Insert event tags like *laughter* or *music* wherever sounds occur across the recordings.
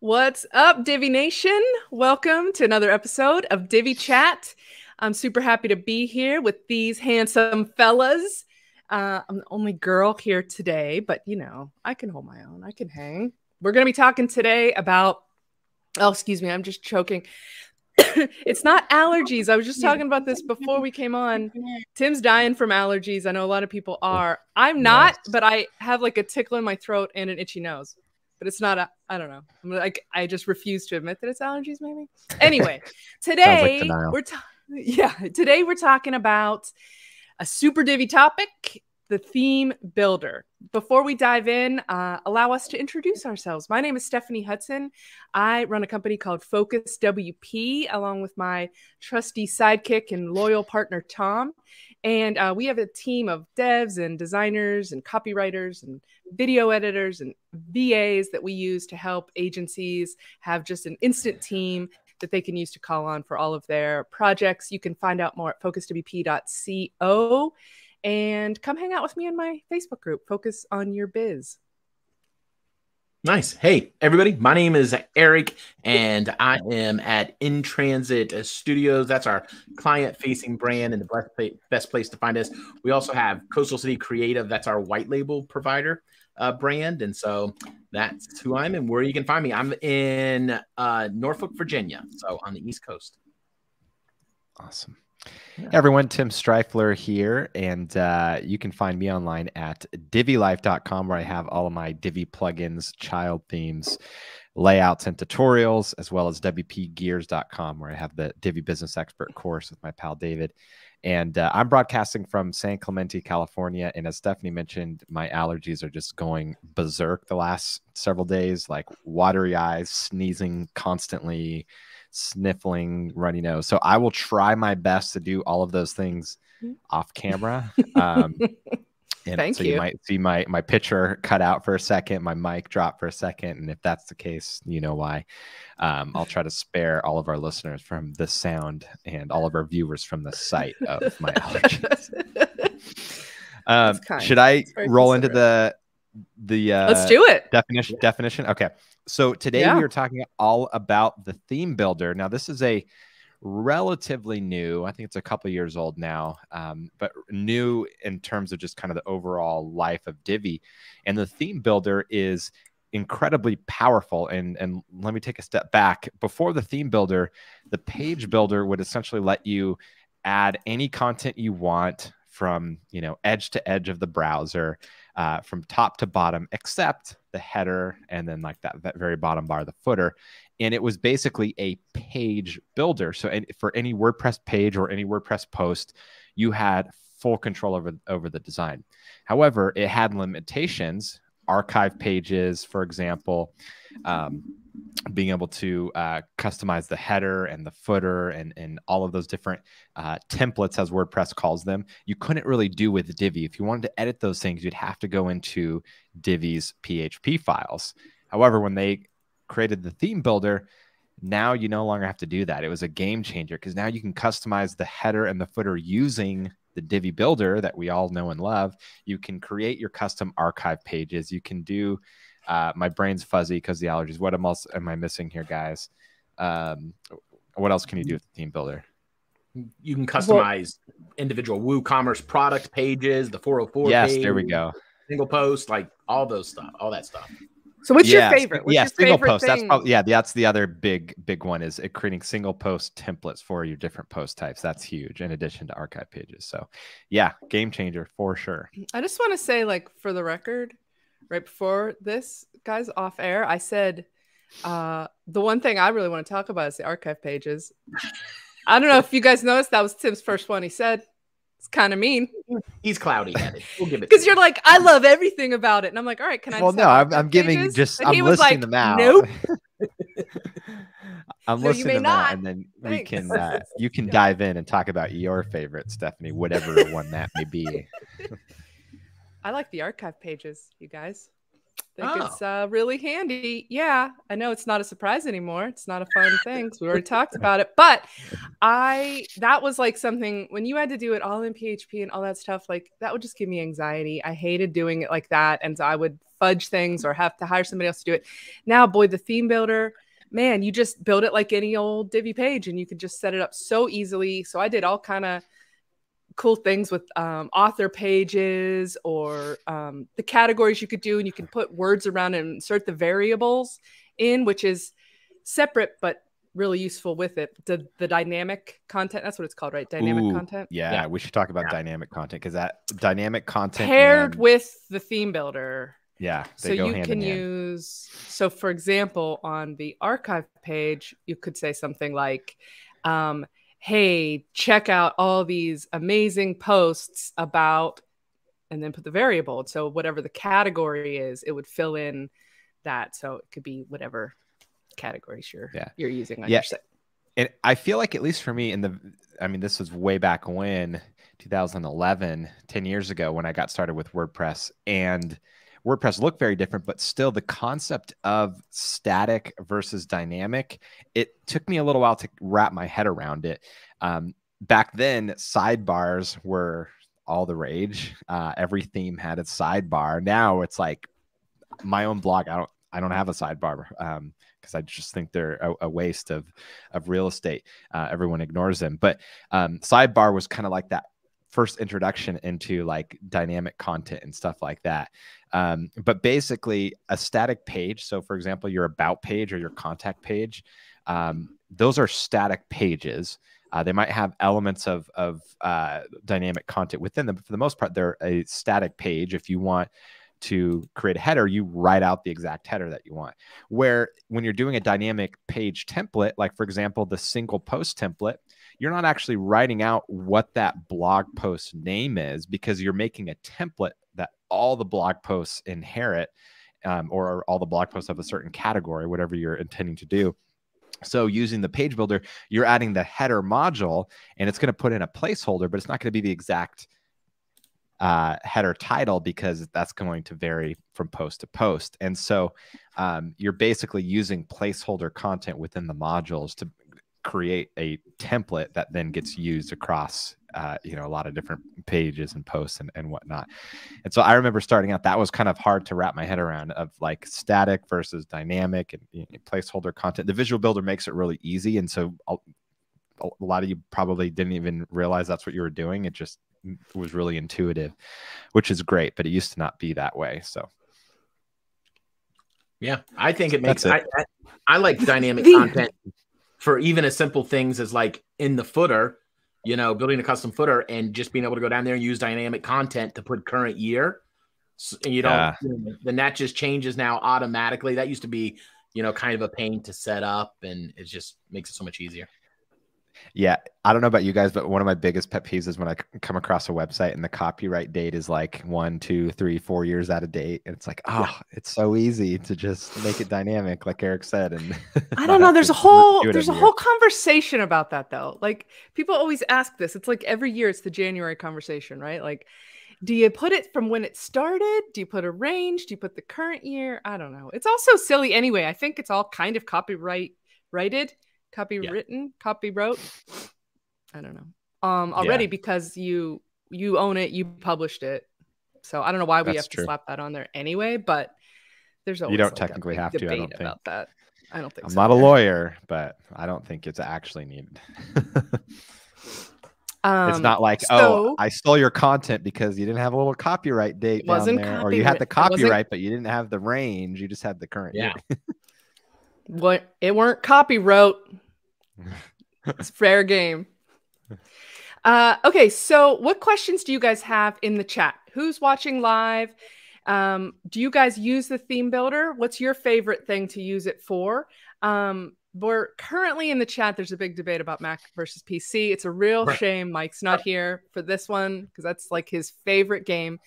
What's up, Divi Nation? Welcome to another episode of Divi Chat. I'm super happy to be here with these handsome fellas. Uh, I'm the only girl here today, but you know, I can hold my own. I can hang. We're going to be talking today about, oh, excuse me, I'm just choking. *coughs* it's not allergies. I was just talking about this before we came on. Tim's dying from allergies. I know a lot of people are. I'm not, but I have like a tickle in my throat and an itchy nose. But it's not. I don't know. I'm like I just refuse to admit that it's allergies. Maybe. Anyway, *laughs* today like we're ta- yeah. Today we're talking about a super Divi topic the theme builder. Before we dive in, uh, allow us to introduce ourselves. My name is Stephanie Hudson. I run a company called Focus WP, along with my trusty sidekick and loyal partner, Tom. And uh, we have a team of devs and designers and copywriters and video editors and VAs that we use to help agencies have just an instant team that they can use to call on for all of their projects. You can find out more at focuswp.co and come hang out with me in my Facebook group, Focus on Your Biz. Nice. Hey, everybody. My name is Eric, and I am at In Transit Studios. That's our client facing brand and the best place, to find us. We also have Coastal City Creative. That's our white label provider uh, brand. And so that's who I'm and where you can find me. I'm in uh, Norfolk, Virginia. So on the East Coast. Awesome. Yeah. Everyone, Tim Strifler here, and uh, you can find me online at divilife.com where I have all of my Divi plugins, child themes, layouts, and tutorials, as well as WPGears.com where I have the Divi Business Expert course with my pal David. And uh, I'm broadcasting from San Clemente, California. And as Stephanie mentioned, my allergies are just going berserk the last several days, like watery eyes, sneezing constantly sniffling, runny nose. So I will try my best to do all of those things mm-hmm. off camera. *laughs* Um, and Thank so you. you might see my my picture cut out for a second, my mic drop for a second, and if that's the case, you know why. Um, I'll try to spare all of our listeners from the sound and all of our viewers from the sight of my *laughs* allergies. *laughs* um, should I roll into the the uh, let's do it definition definition okay so today yeah. we are talking all about the theme builder. Now, this is a relatively new, I think it's a couple years old now, um, but new in terms of just kind of the overall life of Divi. And the theme builder is incredibly powerful. And, and let me take a step back. Before the theme builder, the page builder would essentially let you add any content you want from you know edge to edge of the browser uh, from top to bottom except the header and then like that, that very bottom bar the footer. And it was basically a page builder. So any, for any wordpress page or any wordpress post you had full control over over the design. However it had limitations archive pages for example um, being able to uh, customize the header and the footer and, and all of those different uh, templates, as WordPress calls them, you couldn't really do with Divi. If you wanted to edit those things, you'd have to go into Divi's PHP files. However, when they created the theme builder, now you no longer have to do that. It was a game changer because now you can customize the header and the footer using the Divi builder that we all know and love. You can create your custom archive pages. You can do uh, my brain's fuzzy because the allergies. What else am I missing here, guys? Um, what else can you do with the theme builder? You can customize well, individual WooCommerce product pages, the 404. Yes, page, there we go. Single post, like all those stuff, all that stuff. So what's yes. your favorite? What's yeah, your single favorite post. Thing? That's probably yeah. That's the other big big one is creating single post templates for your different post types. That's huge. In addition to archive pages, so yeah, game changer for sure. I just want to say, like for the record, right before this, guys, off air, I said uh, the one thing I really want to talk about is the archive pages. I don't know if you guys noticed that was Tim's first one. He said it's kind of mean. He's cloudy headed. We'll give it because you're like, I love everything about it, and I'm like, all right, can I? Well, no, I'm, I'm giving just and I'm listing like, them out. Nope. *laughs* I'm no, listening to that, and then Thanks. we can uh, *laughs* you can yeah. dive in and talk about your favorite, Stephanie, whatever one that may be. *laughs* I like the archive pages, you guys. I think oh. it's uh, really handy. Yeah, I know it's not a surprise anymore. It's not a fun *laughs* thing because we already talked about it. But I that was like something when you had to do it all in PHP and all that stuff. Like that would just give me anxiety. I hated doing it like that, and so I would fudge things or have to hire somebody else to do it. Now, boy, the theme builder man, you just build it like any old Divi page and you could just set it up so easily. So I did all kind of cool things with um, author pages or um, the categories you could do, and you can put words around and insert the variables in, which is separate but really useful with it. The the dynamic content, that's what it's called, right? Dynamic Ooh, content. Yeah, yeah, we should talk about yeah. dynamic content because that dynamic content paired and... with the theme builder yeah. So you can use, so for example, on the archive page, you could say something like, um, hey, check out all these amazing posts about, and then put the variable. So whatever the category is, it would fill in that. So it could be whatever categories you're yeah. you're using on yeah. your site. And I feel like at least for me in the I mean this was way back when 2011, 10 years ago when I got started with WordPress and WordPress look very different, but still the concept of static versus dynamic, it took me a little while to wrap my head around it. Um, back then, sidebars were all the rage. Uh, every theme had its sidebar. Now it's like my own blog. I don't, I don't have a sidebar. Um, because I just think they're a, a, waste of of real estate. Uh, everyone ignores them, but um, sidebar was kind of like that first introduction into like dynamic content and stuff like that. Um, but basically, a static page. So, for example, your about page or your contact page, um, those are static pages. Uh, they might have elements of of uh, dynamic content within them, but for the most part, they're a static page. If you want to create a header, you write out the exact header that you want. Where when you're doing a dynamic page template, like for example, the single post template, you're not actually writing out what that blog post name is because you're making a template all the blog posts inherit um, or all the blog posts of a certain category, whatever you're intending to do. So using the page builder, you're adding the header module and it's going to put in a placeholder, but it's not going to be the exact uh, header title because that's going to vary from post to post. And so um, you're basically using placeholder content within the modules to create a template that then gets used across uh, you know a lot of different pages and posts and, and whatnot. And so i remember starting out that was kind of hard to wrap my head around of like static versus dynamic and you know, placeholder content. The visual builder makes it really easy and so a, a lot of you probably didn't even realize that's what you were doing. It just was really intuitive which is great but it used to not be that way so. Yeah i think it makes it. I, I, I like dynamic *laughs* content for even as simple things as like in the footer, you know, building a custom footer and just being able to go down there and use dynamic content to put current year. And you don't, yeah. then that just changes now automatically. That used to be, you know, kind of a pain to set up and it just makes it so much easier. Yeah, I don't know about you guys, but one of my biggest pet peeves is when I come across a website and the copyright date is like one, two, three, four years out of date. And it's like, oh, yeah. Ah, it's so easy to just make it dynamic, like Eric said. And I *laughs* don't know. There's a whole there's a year. whole conversation about that though. Like people always ask this. It's like every year it's the January conversation, right? Like, do you put it from when it started? Do you put a range? Do you put the current year? I don't know. It's also silly anyway. I think it's all kind of copyright righted copywritten, yeah. copywrote. I don't know. Um, already yeah. because you you own it, you published it. So I don't know why we That's have true. to slap that on there anyway, but there's always you don't like technically have to. I don't think about that. I don't think I'm so not a lawyer, but I don't think it's actually needed. *laughs* um, it's not like, so, oh, I stole your content because you didn't have a little copyright date down there, copyright. or you had the copyright, but you didn't have the range. You just had the current. Yeah. *laughs* what it weren't copyright. *laughs* it's fair game. Uh, okay, so what questions do you guys have in the chat? Who's watching live? Um, do you guys use the theme builder? What's your favorite thing to use it for? Um, we're currently in the chat. There's a big debate about Mac versus PC. It's a real right. shame Mike's not here for this one because that's like his favorite game.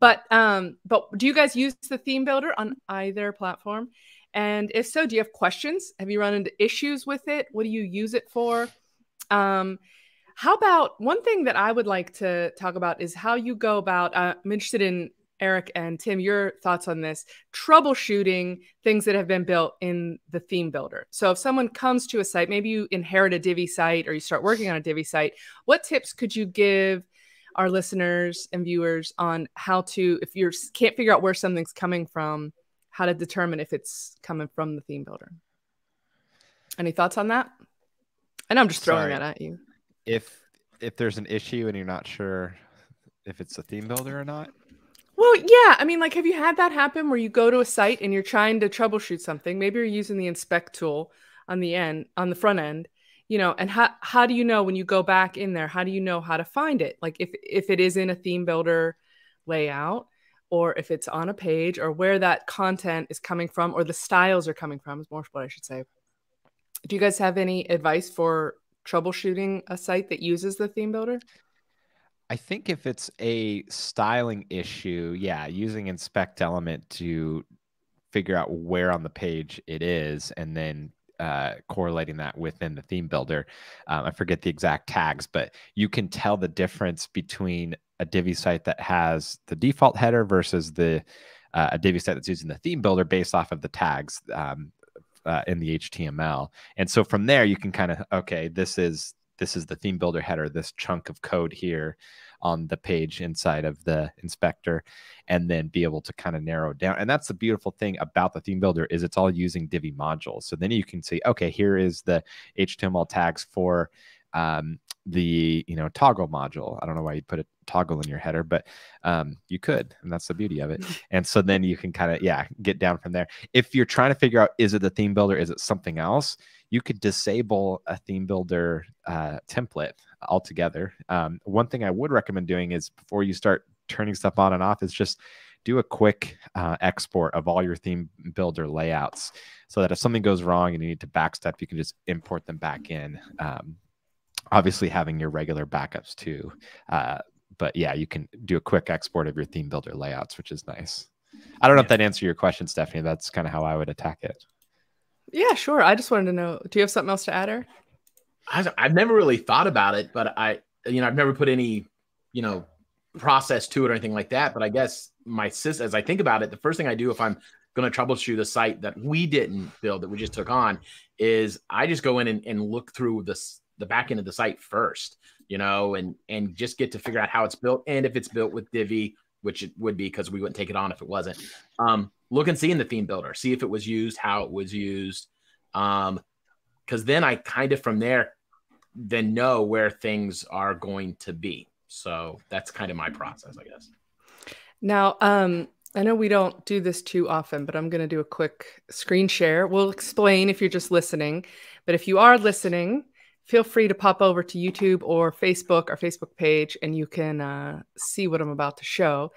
But um, but do you guys use the theme builder on either platform? And if so, do you have questions? Have you run into issues with it? What do you use it for? Um, how about one thing that I would like to talk about is how you go about? Uh, I'm interested in Eric and Tim, your thoughts on this troubleshooting things that have been built in the theme builder. So, if someone comes to a site, maybe you inherit a Divi site or you start working on a Divi site, what tips could you give our listeners and viewers on how to, if you can't figure out where something's coming from, how to determine if it's coming from the theme builder? Any thoughts on that? And I'm just throwing Sorry. that at you. If if there's an issue and you're not sure if it's a theme builder or not, well, yeah. I mean, like, have you had that happen where you go to a site and you're trying to troubleshoot something? Maybe you're using the inspect tool on the end, on the front end, you know, and how how do you know when you go back in there? How do you know how to find it? Like, if if it is in a theme builder layout, or if it's on a page, or where that content is coming from, or the styles are coming from, is more what I should say. Do you guys have any advice for troubleshooting a site that uses the theme builder? I think if it's a styling issue, yeah, using inspect element to figure out where on the page it is and then uh, correlating that within the theme builder. Um, I forget the exact tags, but you can tell the difference between a Divi site that has the default header versus the uh, a Divi site that's using the theme builder based off of the tags um, uh, in the HTML. And so from there, you can kind of okay, this is this is the theme builder header, this chunk of code here on the page inside of the inspector, and then be able to kind of narrow down. And that's the beautiful thing about the theme builder is it's all using Divi modules. So then you can see, okay, here is the HTML tags for um, the you know toggle module. I don't know why you'd put a toggle in your header, but um, you could, and that's the beauty of it. *laughs* And so then you can kind of yeah get down from there. If you're trying to figure out is it the theme builder, is it something else, you could disable a theme builder uh, template altogether. Um, one thing I would recommend doing is before you start turning stuff on and off is just do a quick uh, export of all your theme builder layouts so that if something goes wrong and you need to backstep, you can just import them back in. Um, obviously, having your regular backups too. Uh, but yeah, you can do a quick export of your theme builder layouts, which is nice. I don't know yeah. if that answered your question, Stephanie. That's kind of how I would attack it. Yeah, sure. I just wanted to know. Do you have something else to add, Eric? I've never really thought about it, but I, you know, I've never put any, you know, process to it or anything like that. But I guess my sis, as I think about it, the first thing I do if I'm going to troubleshoot a site that we didn't build that we just took on is I just go in and, and look through this the back end of the site first, you know, and and just get to figure out how it's built and if it's built with Divi, which it would be because we wouldn't take it on if it wasn't. Um, look and see in the theme builder, see if it was used, how it was used. Um, because then I kind of from there then know where things are going to be. So that's kind of my process, I guess. Now, um, I know we don't do this too often, but I'm going to do a quick screen share. We'll explain if you're just listening, but if you are listening, feel free to pop over to YouTube or Facebook, our Facebook page, and you can uh, see what I'm about to show.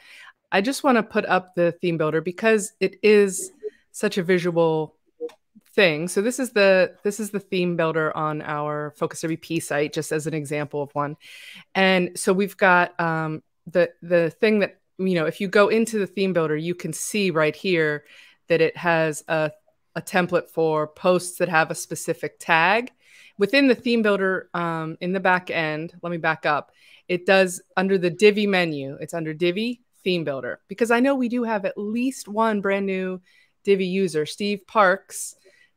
I just want to put up the theme builder because it is such a visual thing. So this is the this is the theme builder on our Focus WP site, just as an example of one. And so we've got um, the the thing that you know, if you go into the theme builder, you can see right here that it has a a template for posts that have a specific tag within the theme builder um, in the back end. Let me back up. It does under the Divi menu. It's under Divi theme builder because I know we do have at least one brand new Divi user, Steve Parks,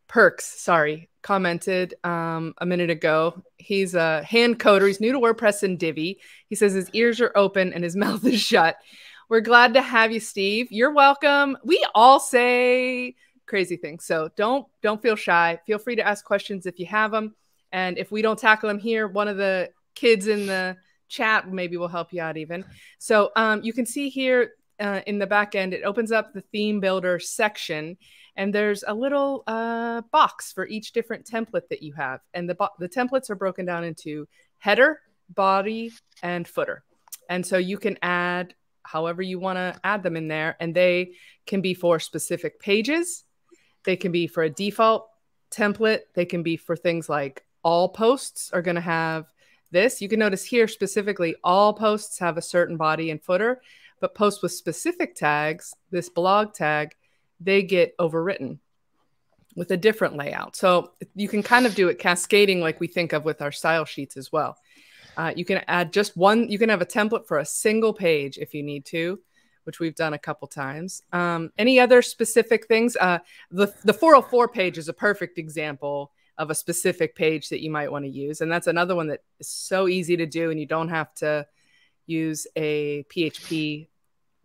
Perks, sorry, commented um, a minute ago. He's a hand coder. He's new to WordPress and Divi. He says his ears are open and his *laughs* mouth is shut. We're glad to have you, Steve. You're welcome. We all say crazy things, so don't don't feel shy. Feel free to ask questions if you have them, and if we don't tackle them here, one of the kids in the chat maybe will help you out even. So um, you can see here uh, in the back end, it opens up the theme builder section and there's a little uh, box for each different template that you have. And the, the templates are broken down into header, body, and footer. And so you can add however you want to add them in there. And they can be for specific pages, they can be for a default template, they can be for things like all posts are going to have this. You can notice here specifically, all posts have a certain body and footer, but posts with specific tags, this blog tag, they get overwritten with a different layout. So you can kind of do it cascading like we think of with our style sheets as well. Uh, you can add just one, you can have a template for a single page if you need to, which we've done a couple times. Um, any other specific things? Uh, the the 404 page is a perfect example of a specific page that you might want to use, and that's another one that is so easy to do, and you don't have to use a PHP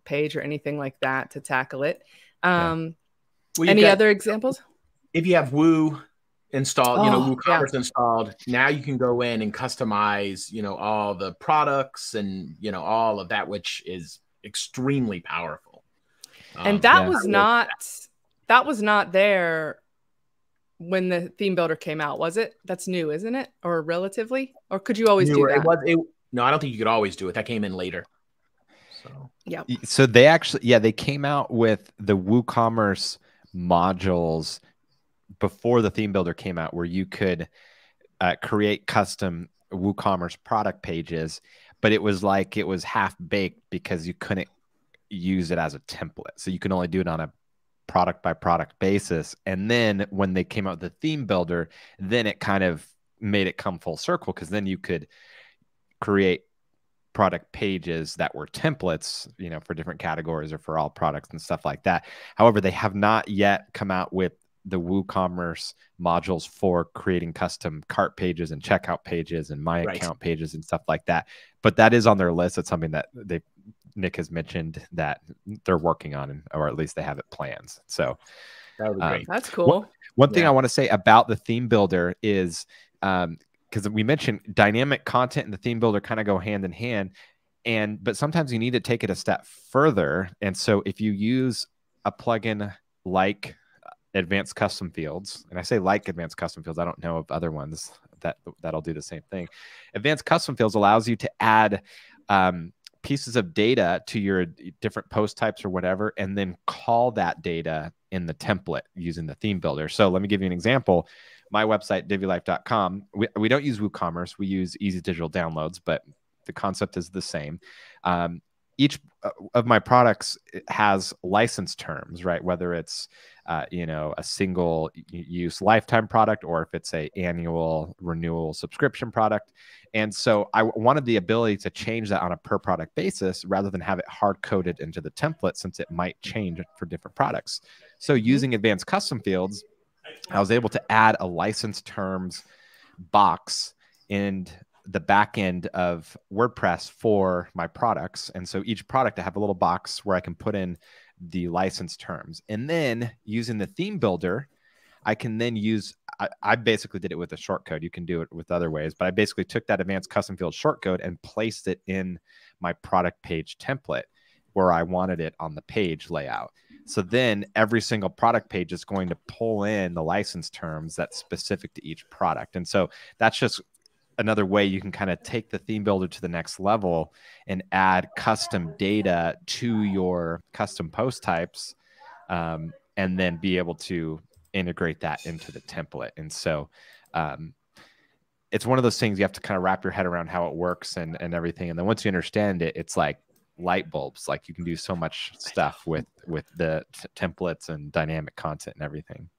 page or anything like that to tackle it. Um, well, any got, other examples? If you have Woo installed, oh, you know, oh, WooCommerce yeah. installed, now you can go in and customize, you know, all the products and, you know, all of that, which is extremely powerful. Um, and that yeah. was not, that was not there when the theme builder came out, was it? That's new, isn't it? Or relatively? Or could you always Newer. do that? It was, it, no, I don't think you could always do it. That came in later. So yeah. So they actually, yeah, they came out with the WooCommerce modules before the theme builder came out, where you could uh, create custom WooCommerce product pages, but it was like it was half baked because you couldn't use it as a template. So you can only do it on a product by product basis. And then when they came out with the theme builder, then it kind of made it come full circle because then you could create product pages that were templates, you know, for different categories or for all products and stuff like that. However, they have not yet come out with the WooCommerce modules for creating custom cart pages and checkout pages and my right. account pages and stuff like that. But that is on their list. It's something that they Nick has mentioned that they're working on, or at least they have it plans. So that would be um, great. That's cool. One, one thing yeah. I want to say about the theme builder is um, because we mentioned dynamic content and the theme builder kind of go hand in hand and but sometimes you need to take it a step further and so if you use a plugin like advanced custom fields and i say like advanced custom fields i don't know of other ones that that'll do the same thing advanced custom fields allows you to add um, pieces of data to your different post types or whatever and then call that data in the template using the theme builder so let me give you an example my website, divilife.com, we, we don't use WooCommerce. We use Easy Digital Downloads, but the concept is the same. Um, each uh, of my products has license terms, right? Whether it's uh, you know a single use lifetime product or if it's a annual renewal subscription product. And so I wanted the ability to change that on a per product basis rather than have it hard coded into the template since it might change for different products. So mm-hmm. using advanced custom fields I was able to add a license terms box in the back end of WordPress for my products. And so each product, I have a little box where I can put in the license terms. And then using the theme builder, I can then use, I, I, basically did it with a shortcode. You can do it with other ways, but I basically took that advanced custom field shortcode and placed it in my product page template where I wanted it on the page layout. So then every single product page is going to pull in the license terms that's specific to each product. And so that's just another way you can kind of take the theme builder to the next level and add custom data to your custom post types um, and then be able to integrate that into the template. And so um, it's one of those things you have to kind of wrap your head around how it works and, and everything. And then once you understand it, it's like light bulbs like you can do so much stuff with with the templates and dynamic content and everything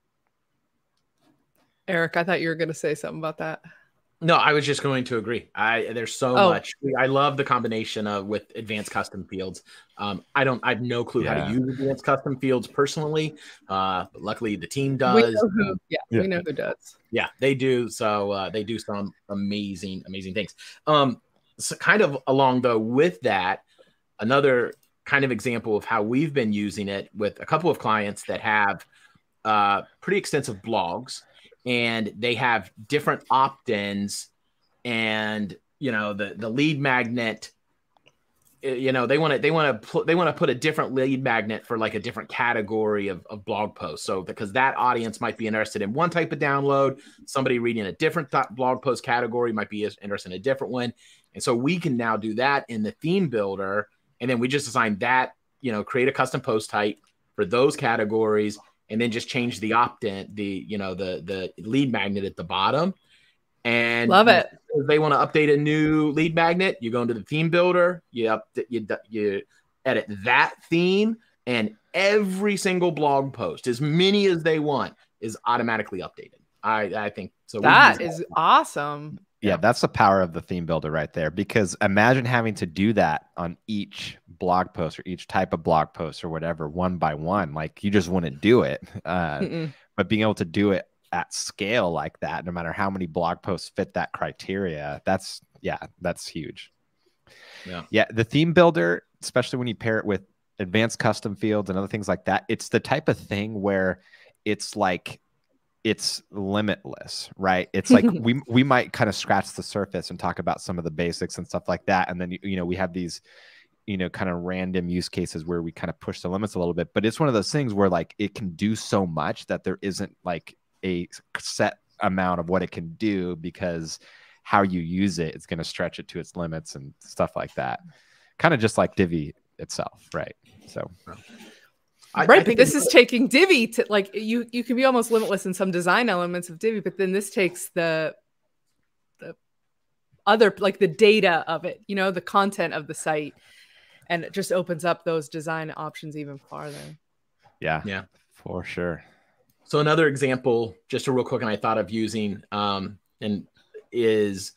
eric i thought you were going to say something about that no i was just going to agree. I there's so oh. much. I love the combination of with advanced custom fields. Um, i don't i have no clue yeah. how to use advanced custom fields personally uh, but luckily the team does. who, yeah, yeah, we know who does. Yeah they do. So uh, they do some amazing amazing things. Um so kind of along though with that another kind of example of how we've been using it with a couple of clients that have uh, pretty extensive blogs and they have different opt-ins and you know the the lead magnet eh, you know they want to they want to they want to put a different lead magnet for like a different category of, of blog posts. So because that audience might be interested in one type of download somebody reading a different th- blog post category might be interested in a different one. And so we can now do that in the theme builder and then we just assign that, you know, create a custom post type for those categories, and then just change the opt-in, the you know, the the lead magnet at the bottom. And love it. If they want to update a new lead magnet, you go into the theme builder, you up you you edit that theme, and every single blog post, as many as they want, is automatically updated. I I think so. That is awesome. Yeah, that's the power of the theme builder right there. Because imagine having to do that on each blog post or each type of blog post or whatever, one by one. Like you just wouldn't do it. Uh, but being able to do it at scale like that, no matter how many blog posts fit that criteria, that's yeah, that's huge. Yeah. Yeah. The theme builder, especially when you pair it with advanced custom fields and other things like that, it's the type of thing where it's like it's limitless, right? It's like *laughs* we we might kind of scratch the surface and talk about some of the basics and stuff like that, and then you know we have these you know kind of random use cases where we kind of push the limits a little bit, but it's one of those things where like it can do so much that there isn't like a set amount of what it can do because how you use it is going to stretch it to its limits and stuff like that. Kind of just like Divi itself, right? So I, right, I but this is taking Divi to like you. You can be almost limitless in some design elements of Divi, but then this takes the the other like the data of it, you know, the content of the site, and it just opens up those design options even farther. Yeah, yeah, for sure. So another example, just a real quick, and I thought of using, um, and is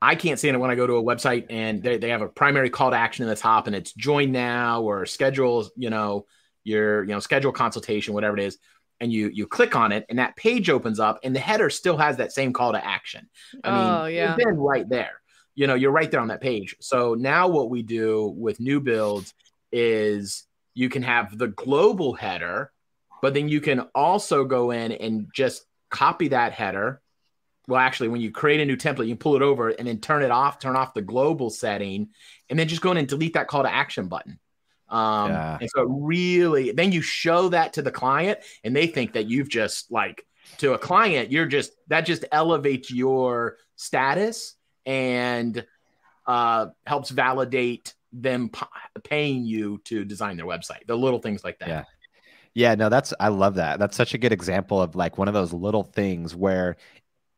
I can't stand it when I go to a website and they, they have a primary call to action in the top and it's join now or schedule, you know, your, you know, schedule consultation, whatever it is. And you you click on it and that page opens up and the header still has that same call to action. I mean, oh, yeah. then right there. You know, you're right there on that page. So now what we do with new builds is you can have the global header but then you can also go in and just copy that header. Well, actually, when you create a new template, you pull it over and then turn it off, turn off the global setting, and then just go in and delete that call to action button. Um, yeah. And so it really, then you show that to the client, and they think that you've just like to a client, you're just that just elevates your status and uh, helps validate them p- paying you to design their website. The little things like that. Yeah. Yeah, no, that's I love that. That's such a good example of like one of those little things where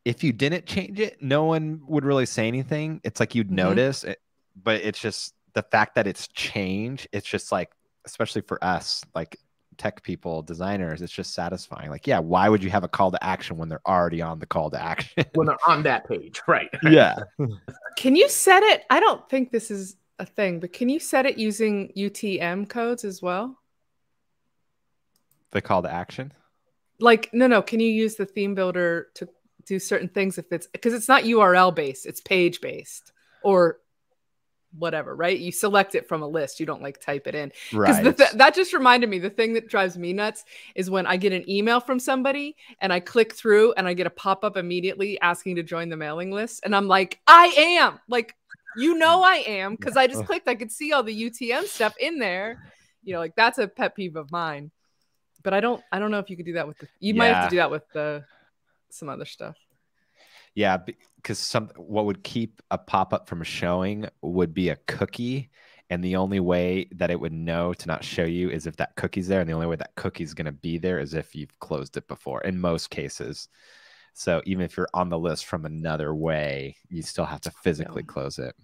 if you didn't change it, no one would really say anything. It's like you'd mm-hmm. notice it, but it's just the fact that it's change, it's just like, especially for us, like tech people, designers, it's just satisfying. Like, yeah, why would you have a call to action when they're already on the call to action? when they're on that page, right? *laughs* yeah. Can you set it? I don't think this is a thing, but can you set it using UTM codes as well? the call to action? Like, no, no. Can you use the theme builder to do certain things if it's because it's not URL based, it's page based or whatever, right? You select it from a list. You don't like type it in. Right. Th- that just reminded me the thing that drives me nuts is when I get an email from somebody and I click through and I get a pop up immediately asking to join the mailing list. And I'm like, I am like, you know, I am because I just *laughs* clicked. I could see all the UTM stuff in there. You know, like that's a pet peeve of mine but I don't I don't know if you could do that with the you yeah. might have to do that with the some other stuff. Yeah, because some what would keep a pop up from showing would be a cookie, and the only way that it would know to not show you is if that cookie's there, and the only way that cookie's going to be there is if you've closed it before. In most cases, so even if you're on the list from another way, you still have to physically no. close it.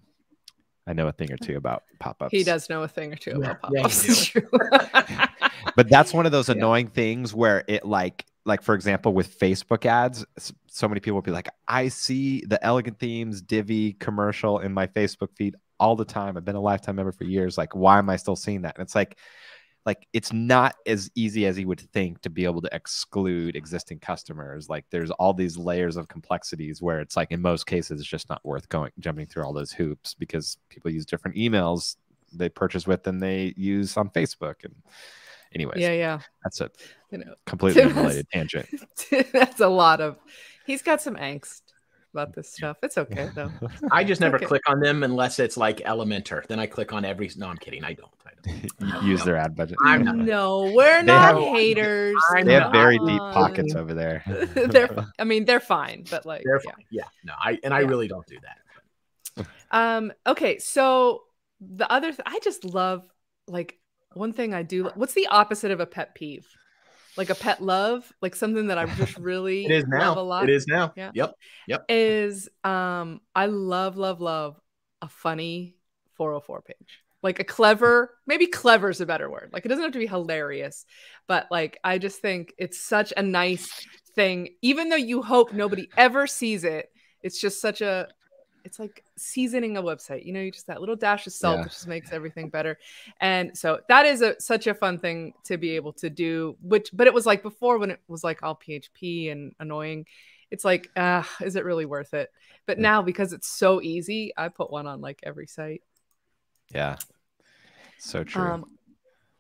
I know a thing or two about pop ups. He does know a thing or two about pop ups. Yeah, *laughs* but that's one of those annoying yeah. things where it like like for example with facebook ads so many people will be like i see the elegant themes Divi commercial in my facebook feed all the time. I've been a lifetime member for years. Like why am i still seeing that? And it's like like it's not as easy as you would think to be able to exclude existing customers. Like there's all these layers of complexities where it's like in most cases it's just not worth going jumping through all those hoops because people use different emails they purchase with than they use on facebook. And anyways yeah yeah. that's a you know completely *laughs* unrelated tangent. *laughs* That's a lot of he's got some angst about this stuff. It's okay though. *laughs* I just never okay. click on them unless it's like elementor. Then i click on every no i'm kidding. I don't, I don't. use no. their ad budget. I'm not. No we're not have, haters. They have very deep pockets over there. They're i mean they're fine but like they're fine. yeah, yeah. No i and i yeah. really don't do that. Um okay so the other th- i just love like one thing I do. What's the opposite of a pet peeve? Like a pet love, like something that I *laughs* just really it is now. a lot. It is now. Yeah. Yep. Yep. Is um I love love love a funny 404 page. Like a clever, maybe clever is a better word. Like it doesn't have to be hilarious, but like I just think it's such a nice thing even though you hope nobody ever sees it It's just such a it's like seasoning a website. You know, you just that little dash of salt yeah. just makes everything better. And so that is a such a fun thing to be able to do. Which, but it was like before when it was like all PHP and annoying. It's like, uh, is it really worth it? But now because it's so easy, I put one on like every site. Yeah, so true. Um,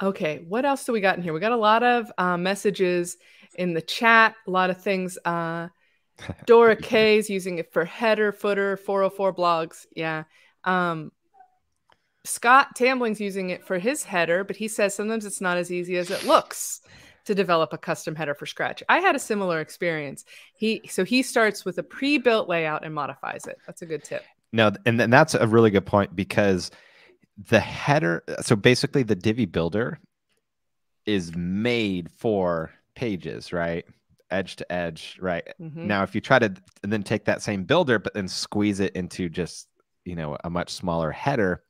okay, what else do we got in here? We got a lot of uh, messages in the chat, a lot of things. Uh, *laughs* Dora K is using it for header, footer, 404 blogs. Yeah. Um, Scott Tambling's using it for his header, but he says sometimes it's not as easy as it looks to develop a custom header for scratch. I had a similar experience. He so he starts with a pre-built layout and modifies it. That's a good tip. No, and, and that's a really good point because the header so basically the Divi builder is made for pages, right? Edge to edge, right? Mm-hmm. Now, if you try to then take that same builder, but then squeeze it into just, you know, a much smaller header,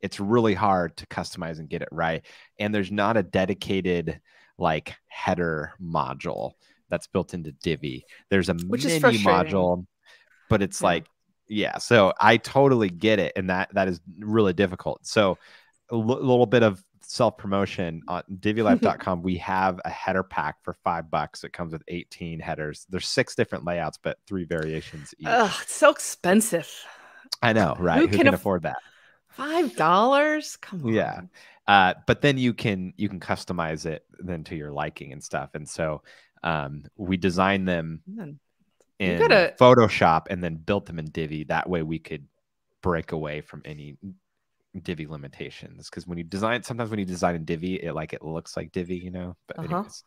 it's really hard to customize and get it right. And there's not a dedicated like header module that's built into Divi. There's a Which mini module, but it's yeah. like, yeah. So I totally get it, and that that is really difficult. So a l- little bit of self promotion on *laughs* divilife.com we have a header pack for five bucks it comes with 18 headers. There's six different layouts but three variations each. Ugh, it's so expensive. I know right? Who, who can, can, afford that? Five dollars? Come on. Yeah. Uh, but then you can you can customize it then to your liking and stuff. And so um, we designed them in gotta... photoshop and then built them in divi that way we could break away from any Divi limitations because when you design, sometimes when you design in Divi, it like it looks like Divi, you know. But uh-huh. anyways.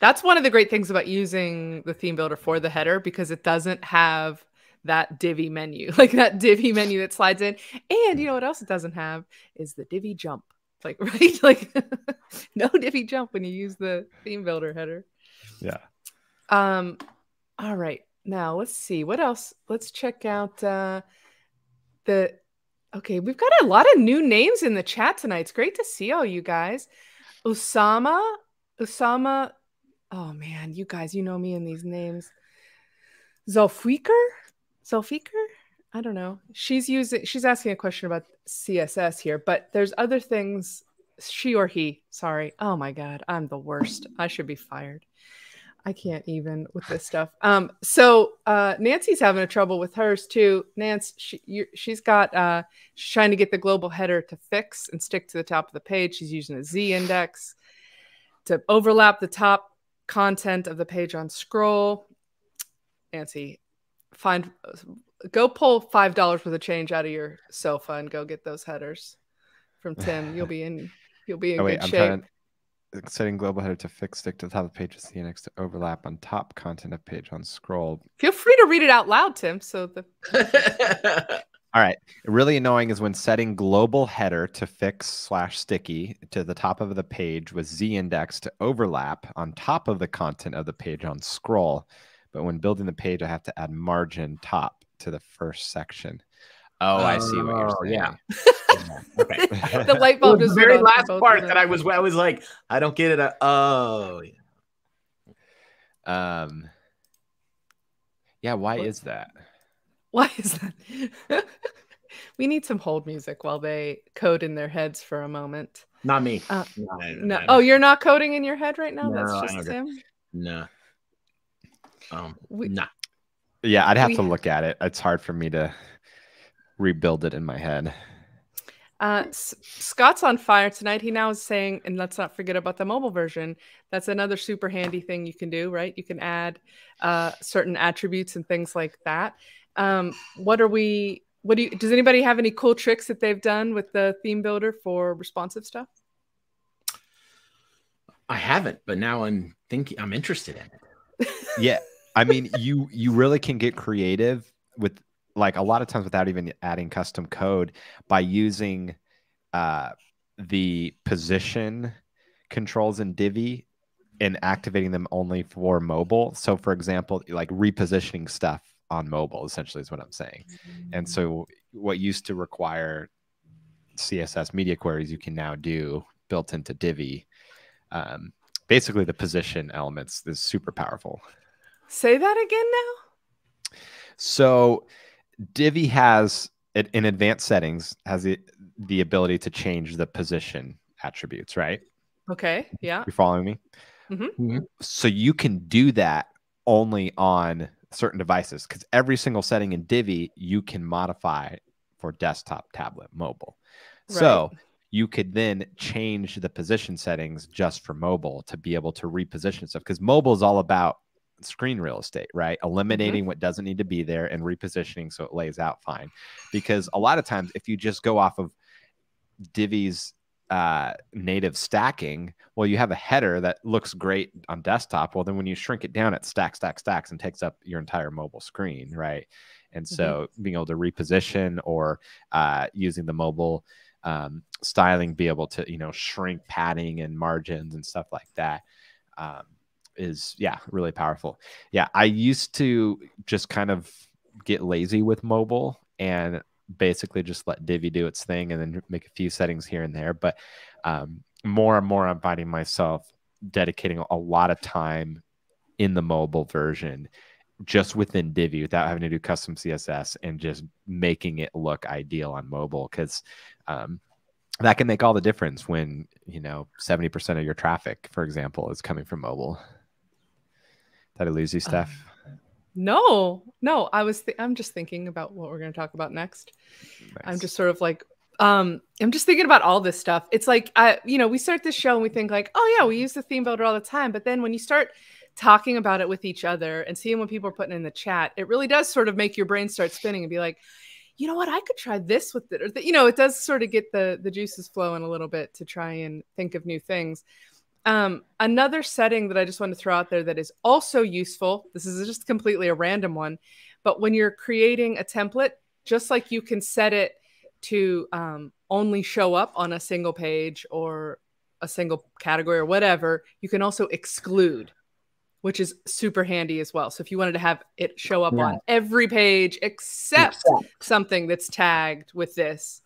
that's one of the great things about using the theme builder for the header because it doesn't have that Divi menu, *laughs* like that Divi menu that slides in. And you know what else it doesn't have is the Divi jump, like *laughs* right, like *laughs* no Divi jump when you use the theme builder header. Yeah. Um. All right. Now let's see what else. Let's check out uh, the Okay, we've got a lot of new names in the chat tonight. It's great to see all you guys. Osama, Osama. Oh man, you guys, you know me in these names. Zolfiker, Zolfiker. I don't know. She's using. She's asking a question about CSS here, but there's other things. She or he. Sorry. Oh my god, I'm the worst. I should be fired. I can't even with this stuff. Um, so uh, Nancy's having a trouble with hers too. Nance, she you, she's got uh, she's trying to get the global header to fix and stick to the top of the page. She's using a Z index to overlap the top content of the page on scroll. Nancy, find go pull five dollars worth of change out of your sofa and go get those headers from Tim. You'll be in you'll be in *laughs* oh, wait, good I'm shape. Trying, setting global header to fix stick to the top of the page with Z index to overlap on top content of page on scroll. Feel free to read it out loud, Tim. So the *laughs* All right. Really annoying is when setting global header to fix slash sticky to the top of the page with Z index to overlap on top of the content of the page on scroll. But when building the page, I have to add margin top to the first section. Oh, I see what you're oh, saying. *laughs* Yeah. okay. *laughs* the light bulb well, the very last part that I was I was like, I don't get it. Uh, oh. Um. Yeah. Why what? is that? Why is that? *laughs* we need some hold music while they code in their heads for a moment. Not me. Uh, no, no. Oh, you're not coding in your head right now. No, That's just him. No. Um. We, nah. Yeah, I'd have we, to look at it. It's hard for me to rebuild it in my head. Uh, Scott's on fire tonight. He now is saying, and let's not forget about the mobile version. That's another super handy thing you can do, right? You can add uh, certain attributes and things like that. Um, what are we? What do you? Does anybody have any cool tricks that they've done with the theme builder for responsive stuff? I haven't, but now I'm thinking. I'm interested in it. *laughs* yeah, I mean, you you really can get creative with like a lot of times without even adding custom code by using uh, the position controls in Divi and activating them only for mobile. So, for example, like repositioning stuff on mobile, essentially, is what I'm saying. And so, what used to require CSS media queries, you can now do built into Divi. Um, basically, the position elements is super powerful. Say that again now. So Divi has in advanced settings has the, the ability to change the position attributes, right? Okay. Yeah. You're following me? Mhm. Mhm. So you can do that only on certain devices because every single setting in Divi you can modify for desktop, tablet, mobile. So you could then change the position settings just for mobile to be able to reposition stuff because mobile is all about screen real estate, right? Eliminating what doesn't need to be there and repositioning so it lays out fine. Because a lot of times, if you just go off of Divi's uh, native stacking, well, you have a header that looks great on desktop. Well, then when you shrink it down, it stacks, stacks, stacks, and takes up your entire mobile screen, right? And so being able to reposition or uh, using the mobile um, styling, be able to you know shrink padding and margins and stuff like that. Um, is yeah really powerful. Yeah i used to just kind of get lazy with mobile and basically just let divi do its thing and then make a few settings here and there but um, more and more i'm finding myself dedicating a lot of time in the mobile version just within divi without having to do custom css and just making it look ideal on mobile because um, that can make all the difference when you know 70% of your traffic for example is coming from mobile did I lose you, Steph? Um, no, no. I was. Th- I'm just thinking about what we're going to talk about next. Nice. I'm just sort of like, um, I'm just thinking about all this stuff. It's like, I, you know, we start this show and we think like, oh yeah, we use the theme builder all the time. But then when you start talking about it with each other and seeing what people are putting in the chat, it really does sort of make your brain start spinning and be like, you know what, I could try this with it. Or you know, it does sort of get the the juices flowing a little bit to try and think of new things. Um, another setting that I just want to throw out there that is also useful. This is just completely a random one, but when you're creating a template, just like you can set it to um, only show up on a single page or a single category or whatever, you can also exclude, which is super handy as well. So if you wanted to have it show up yeah. on every page except, except something that's tagged with this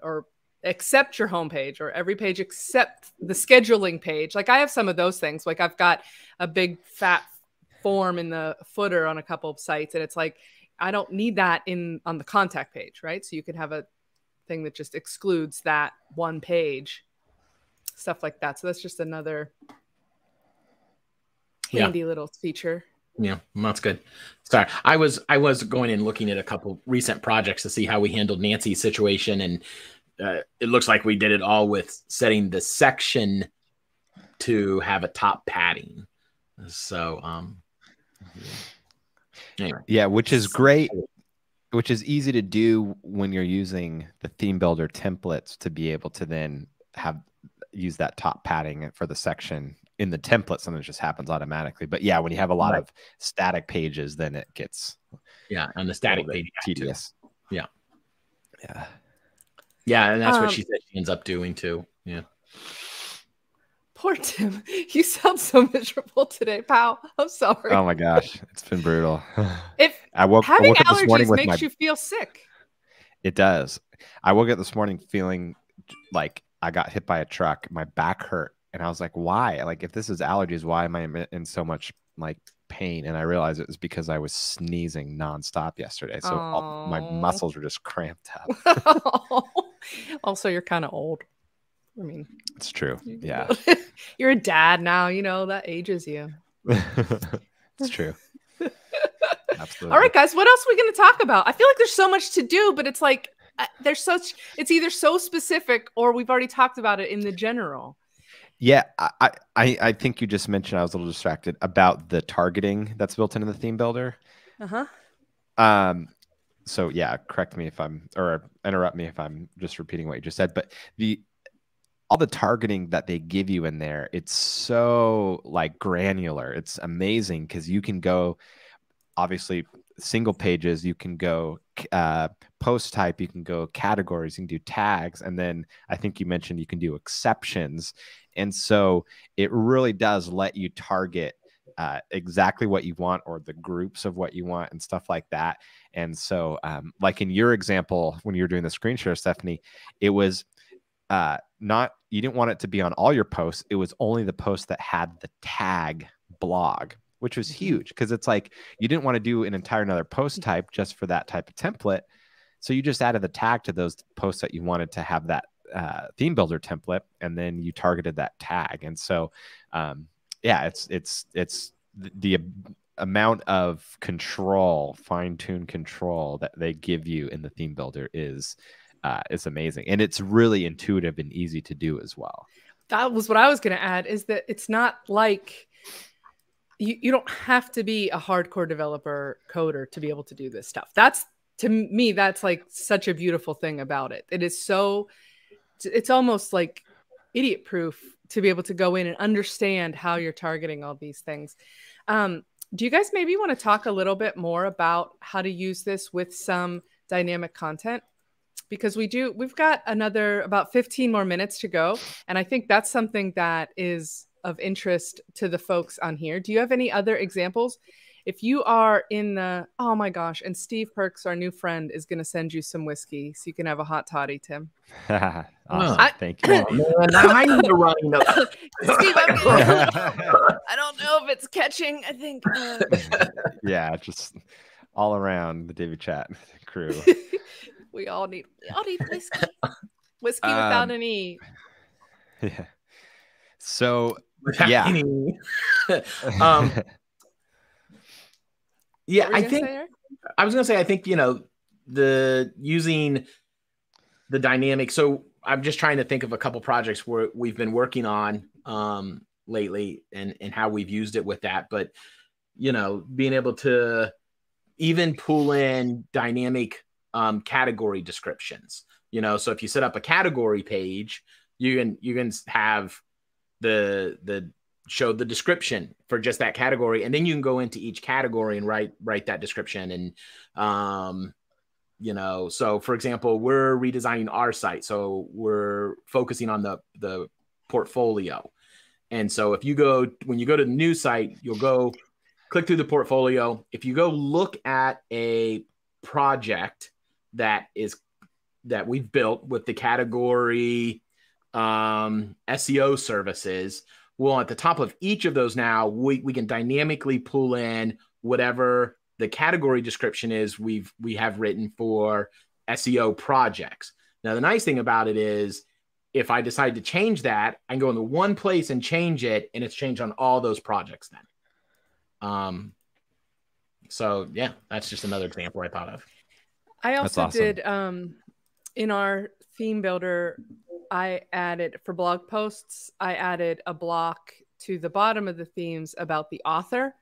or except your homepage or every page except the scheduling page. Like I have some of those things. Like I've got a big fat form in the footer on a couple of sites and it's like I don't need that in on the contact page, right? So you could have a thing that just excludes that one page. Stuff like that. So that's just another handy yeah. little feature. Yeah, that's good. Sorry, I was I was going and looking at a couple recent projects to see how we handled Nancy's situation, and uh, it looks like we did it all with setting the section to have a top padding. So, um, anyway. yeah, which is great, which is easy to do when you're using the theme builder templates to be able to then have use that top padding for the section in the template. Something just happens automatically. But yeah, when you have a lot right. of static pages, then it gets yeah, on the static page tedious. Yeah, yeah. Yeah, and that's um, what she said she ends up doing too. Yeah. Poor Tim. *laughs* You sound so miserable today, pal. I'm sorry. Oh my gosh, it's been brutal. *laughs* If I woke, having I woke allergies morning makes my, you feel sick. It does. I woke up this morning feeling like I got hit by a truck. My back hurt, and I was like, "Why? Like, if this is allergies, why am I in so much like pain?" And I realized it was because I was sneezing nonstop yesterday, so all, my muscles were just cramped up. *laughs* also, you're kind of old. I mean, it's true. Yeah. *laughs* you're a dad now, you know, that ages you. *laughs* it's true. Absolutely. All right, guys, what else are we going to talk about? I feel like there's so much to do, but it's like uh, there's such, it's either so specific or we've already talked about it in the general. Yeah, I, I, I think you just mentioned I was a little distracted about the targeting that's built into the theme builder. Uh huh. Um, so yeah, correct me if I'm or interrupt me if I'm just repeating what you just said. But the all the targeting that they give you in there, it's so like granular. It's amazing because you can go obviously single pages, you can go uh, post type, you can go categories, you can do tags, and then I think you mentioned you can do exceptions. And so it really does let you target uh, exactly what you want or the groups of what you want and stuff like that. And so, um, like in your example, when you were doing the screen share, Stephanie, it was uh, not, you didn't want it to be on all your posts. It was only the post that had the tag blog, which was mm-hmm. huge because it's like you didn't want to do an entire another post mm-hmm. type just for that type of template. So you just added the tag to those posts that you wanted to have that uh, theme builder template, and then you targeted that tag. And so, um, yeah, it's it's it's the, amount of control, fine tune control that they give you in the theme builder is uh, is amazing, and it's really intuitive and easy to do as well. That was what I was going to add. Is that it's not like you, you don't have to be a hardcore developer coder to be able to do this stuff. That's to me, that's like such a beautiful thing about it. It is so, it's almost like idiot proof to be able to go in and understand how you're targeting all these things. Um, do you guys maybe want to talk a little bit more about how to use this with some dynamic content? Because we do, we've got another about 15 more minutes to go. And I think that's something that is of interest to the folks on here. Do you have any other examples? If you are in the, oh my gosh, and Steve Perks, our new friend, is going to send you some whiskey so you can have a hot toddy, Tim. *laughs* awesome. I, Thank you. Oh, man, I need to run. *laughs* Steve, I'm *laughs* I don't know if it's catching. I think. Uh... yeah, just all around the Divi Chat crew. we all need, we all need whiskey. Whiskey um, without an E. Yeah. So yeah. um, yeah, I think I was gonna say I think you know the using the dynamic. So I'm just trying to think of a couple projects where we've been working on um, lately and and how we've used it with that. But you know, being able to even pull in dynamic um, category descriptions. You know, so if you set up a category page, you can you can have the the show the description for just that category. And then you can go into each category and write write that description. And um you know so for example we're redesigning our site. So we're focusing on the the portfolio. And so if you go when you go to the new site you'll go click through the portfolio. If you go look at a project that is that we've built with the category um, SEO services. Well, at the top of each of those now, we, we can dynamically pull in whatever the category description is we've we have written for SEO projects. Now, the nice thing about it is if I decide to change that, I can go into one place and change it, and it's changed on all those projects then. Um, so yeah, that's just another example I thought of. I also awesome. did um in our theme builder I added for blog posts, I added a block to the bottom of the themes about the author.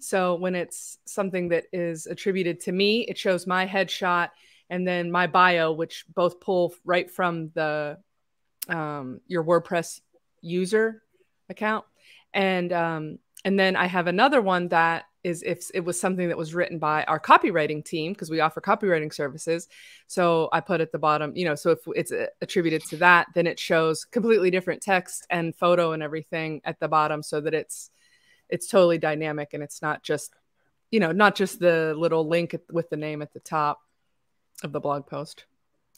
So when it's something that is attributed to me, it shows my headshot and then my bio, which both pull right from the um, your WordPress user account, and um, and then I have another one that is if it was something that was written by our copywriting team because we offer copywriting services. So I put at the bottom, you know, so if it's uh, attributed to that, then it shows completely different text and photo and everything at the bottom so that it's it's totally dynamic and it's not just you know, not just the little link with the name at the top of the blog post.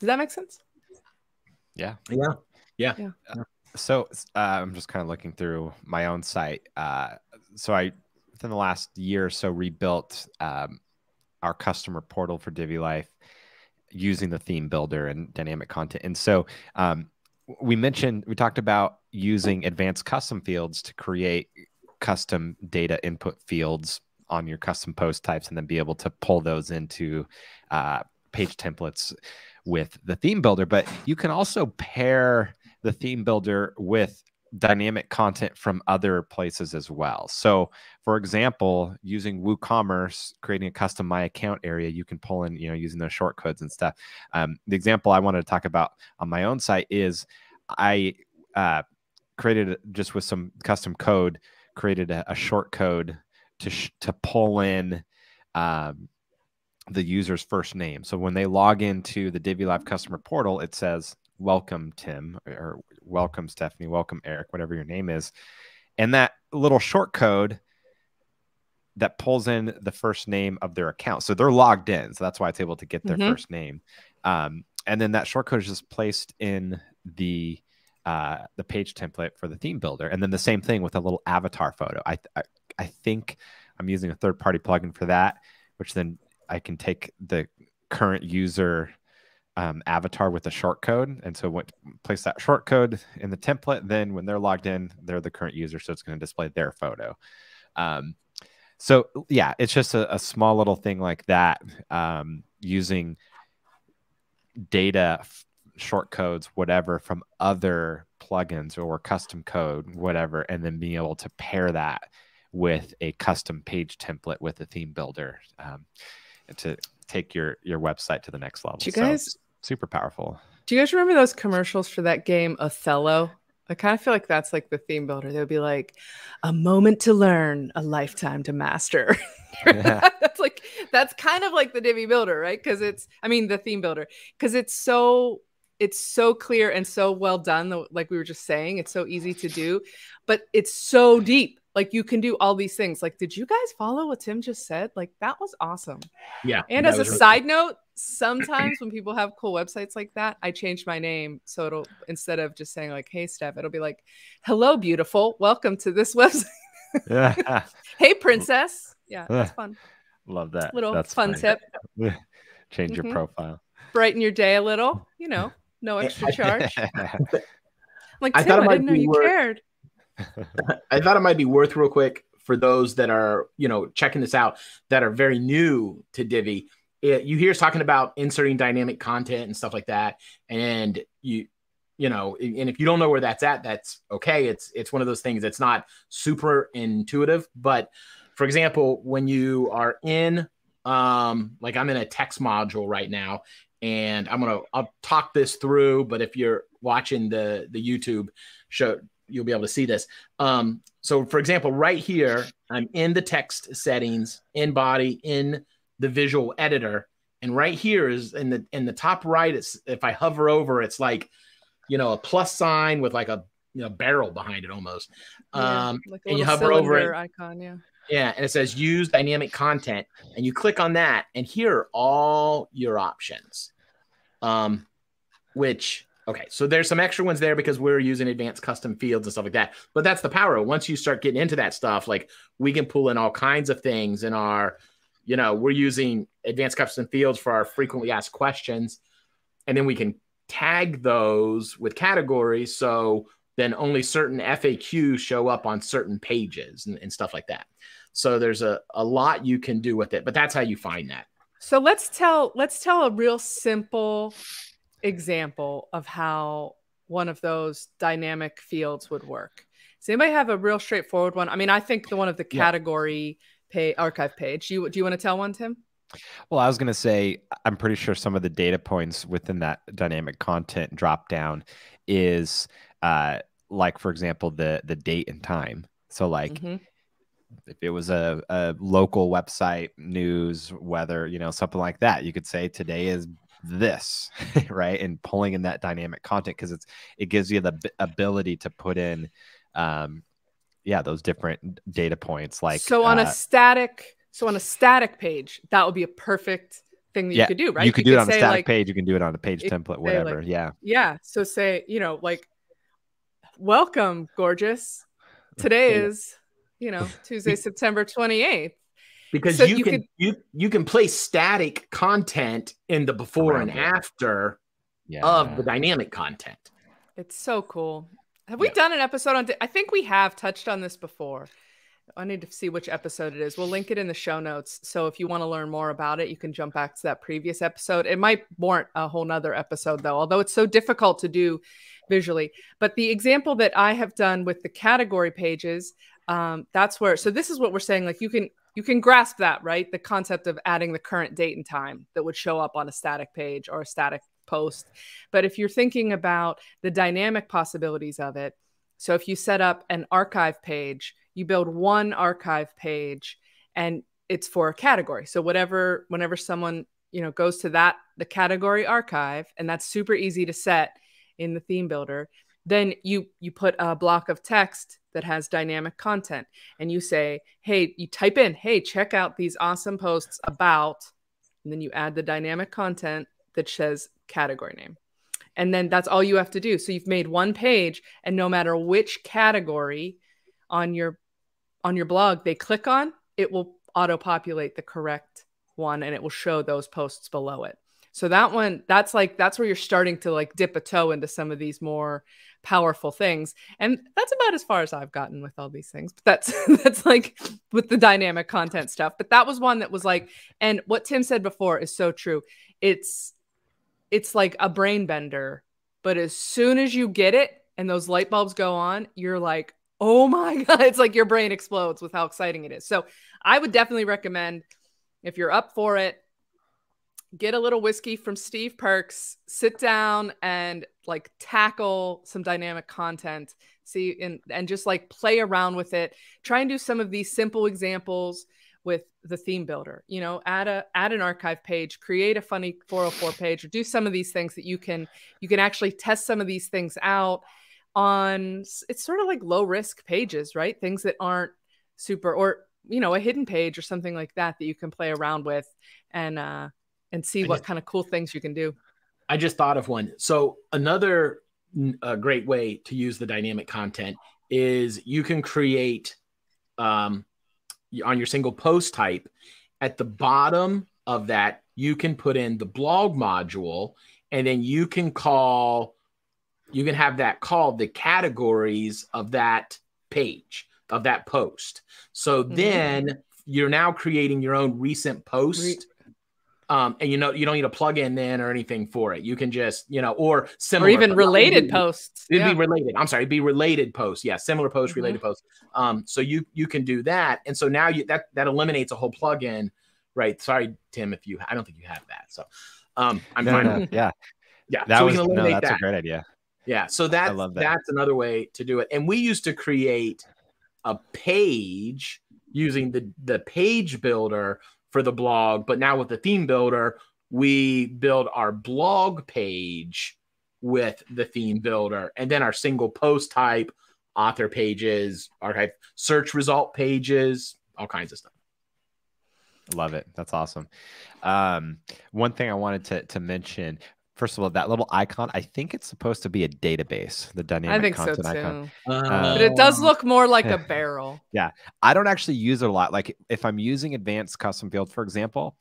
Does that make sense? Yeah. Yeah. Yeah. yeah. Uh, so uh, I'm just kind of looking through my own site. Uh, so I within the last year or so rebuilt um, our customer portal for Divi Life using the theme builder and dynamic content. And so um, we mentioned we talked about using advanced custom fields to create custom data input fields on your custom post types and then be able to pull those into uh, page templates with the theme builder. But you can also pair the theme builder with dynamic content from other places as well. So, for example, using WooCommerce, creating a custom My Account area, you can pull in, you know, using those short codes and stuff. Um, the example I wanted to talk about on my own site is I uh, created just with some custom code, created a, a short code to to pull in. Um, the user's first name. So when they log into the Divi Life customer portal, it says welcome Tim or welcome Stephanie, welcome Eric, whatever your name is. And that little short code that pulls in the first name of their account. So they're logged in. So that's why it's able to get their mm-hmm. first name. Um, and then that short code is just placed in the uh, the page template for the theme builder. And then the same thing with a little avatar photo. I, I, I think I'm using a third party plugin for that, which then I can take the current user um, avatar with a short code. And so what place that short code in the template, then when they're logged in, they're the current user. So it's going to display their photo. Um, so yeah, it's just a, a, small little thing like that um, using data short codes, whatever, from other plugins or custom code, whatever, and then being able to pair that with a custom page template with a theme builder um, to take your your website to the next level. Do you guys so, super powerful? Do you guys remember those commercials for that game Othello? I kind of feel like that's like the theme builder. They would be like, a moment to learn, a lifetime to master. *laughs* yeah. that's like that's kind of like the Divi builder, right? Because it's, I mean, the theme builder, because it's so it's so clear and so well done. Like we were just saying, it's so easy to do, but it's so deep. Like you can do all these things. Like, did you guys follow what Tim just said? Like that was awesome. Yeah. And as a really side cool. note, sometimes *clears throat* when people have cool websites like that, I change my name so it'll instead of just saying like, "Hey, Steph," it'll be like, "Hello, beautiful. Welcome to this *laughs* website." yeah. *laughs* hey, princess. Yeah, that's fun. Love that. Little that's fun funny. tip. *laughs* Change mm-hmm. your profile. Brighten your day a little. You know, no extra charge. like I thought I didn't know you worth, cared. *laughs* I thought it might be worth real quick for those that are, you know, checking this out that are very new to Divi. It, you hear us talking about inserting dynamic content and stuff like that, and you, you know, and if you don't know where that's at, that's okay. It's it's one of those things that's not super intuitive, but for example, when you are in um like I'm in a text module right now and I'm gonna I'll talk this through. But if you're watching the the YouTube show, you'll be able to see this. Um, so for example, right here, I'm in the text settings, in body, in the visual editor, and right here is in the in the top right. It's if I hover over, it's like you know a plus sign with like a you know barrel behind it almost. Yeah, um, like and you hover over it. Icon, yeah. Yeah, and it says use dynamic content, and you click on that, and here are all your options. Um, which okay, so there's some extra ones there because we're using advanced custom fields and stuff like that. But that's the power. Once you start getting into that stuff, like we can pull in all kinds of things in our, you know, we're using advanced custom fields for our frequently asked questions, and then we can tag those with categories. So then only certain FAQs show up on certain pages and, and stuff like that. So there's a, a lot you can do with it, but that's how you find that. So let's tell let's tell a real simple example of how one of those dynamic fields would work. Does anybody have a real straightforward one? I mean, I think the one of the category yeah. pay archive page. You do you want to tell one, Tim? Well, I was going to say I'm pretty sure some of the data points within that dynamic content drop down is uh, like, for example, the the date and time. So like. Mm-hmm if it was a, a local website news weather you know something like that you could say today is this *laughs* right and pulling in that dynamic content because it's it gives you the ability to put in um yeah those different data points like so on uh, a static so on a static page that would be a perfect thing that yeah, you could do right? you could you do could it on a static like, page you can do it on a page template whatever like, yeah. Yeah so say you know like welcome gorgeous. *laughs* Today is you know, Tuesday, *laughs* September 28th. Because so you, you, can could... you you can place static content in the before and it. after yeah. of the dynamic content. It's so cool. Have we yeah. done an episode on? I think we have touched on this before. I need to see which episode it is. We'll link it in the show notes. So if you want to learn more about it, you can jump back to that previous episode. It might warrant a whole nother episode though, although it's so difficult to do visually. But the example that I have done with the category pages, um, that's where so this is what we're saying like you can you can grasp that right? The concept of adding the current date and time that would show up on a static page or a static post. But if you're thinking about the dynamic possibilities of it so if you set up an archive page you build one archive page and it's for a category. So whatever whenever someone you know goes to that the category archive and that's super easy to set in the theme builder then you you put a block of text that has dynamic content. And you say hey you type in hey check out these awesome posts about and then you add the dynamic content that says category name. And then that's all you have to do. So you've made one page and no matter which category on your on your blog they click on it will auto populate the correct one and it will show those posts below it. So that one, that's like, that's where you're starting to like dip a toe into some of these more powerful things. And that's about as far as I've gotten with all these things. But that's, *laughs* that's like with the dynamic content stuff. But that was one that was like, and what Tim said before is so true. It's, it's like a brain bender. But as soon as you get it and those light bulbs go on, you're like, oh my *laughs* God. It's like your brain explodes with how exciting it is. So I would definitely recommend if you're up for it, get a little whiskey from Steve Perks, sit down and like tackle some dynamic content, see and and just like play around with it. Try and do some of these simple examples with the theme builder. You know, add a add an archive page, create a funny 404 page, or do some of these things that you can you can actually test some of these things out on it's sort of like low risk pages, right? Things that aren't super or you know, a hidden page or something like that that you can play around with and uh and see what kind of cool things you can do. I just thought of one. So another uh, great way to use the dynamic content is you can create um, on your single post type at the bottom of that you can put in the blog module and then you can call you can have that called the categories of that page of that post so mm-hmm. then you're now creating your own recent post um, and you know you don't need a plug-in then or anything for it. You can just you know or similar or even related posts. It'd yeah. be related. I'm sorry, it'd be related posts. Yeah, similar posts, mm-hmm. related posts. Um, so you you can do that, and so now you that that eliminates a whole plug-in, right? Sorry, Tim, if you I don't think you have that. So um, I'm no, fine. No, yeah, yeah. That so was no, that's that. a great idea. Yeah, so that, that that's another way to do it. And we used to create a page using the the page builder for the blog. But now with the theme builder, we build our blog page with the theme builder and then our single post type, author pages, archive search result pages, all kinds of stuff. Love it. That's awesome. Um, one thing I wanted to, to mention first of all, that little icon, I think it's supposed to be a database, the dynamic I think content so too. icon. Uh, but it does look more like a *laughs* barrel. Yeah. I don't actually use it a lot. Like if I'm using advanced custom field, for example,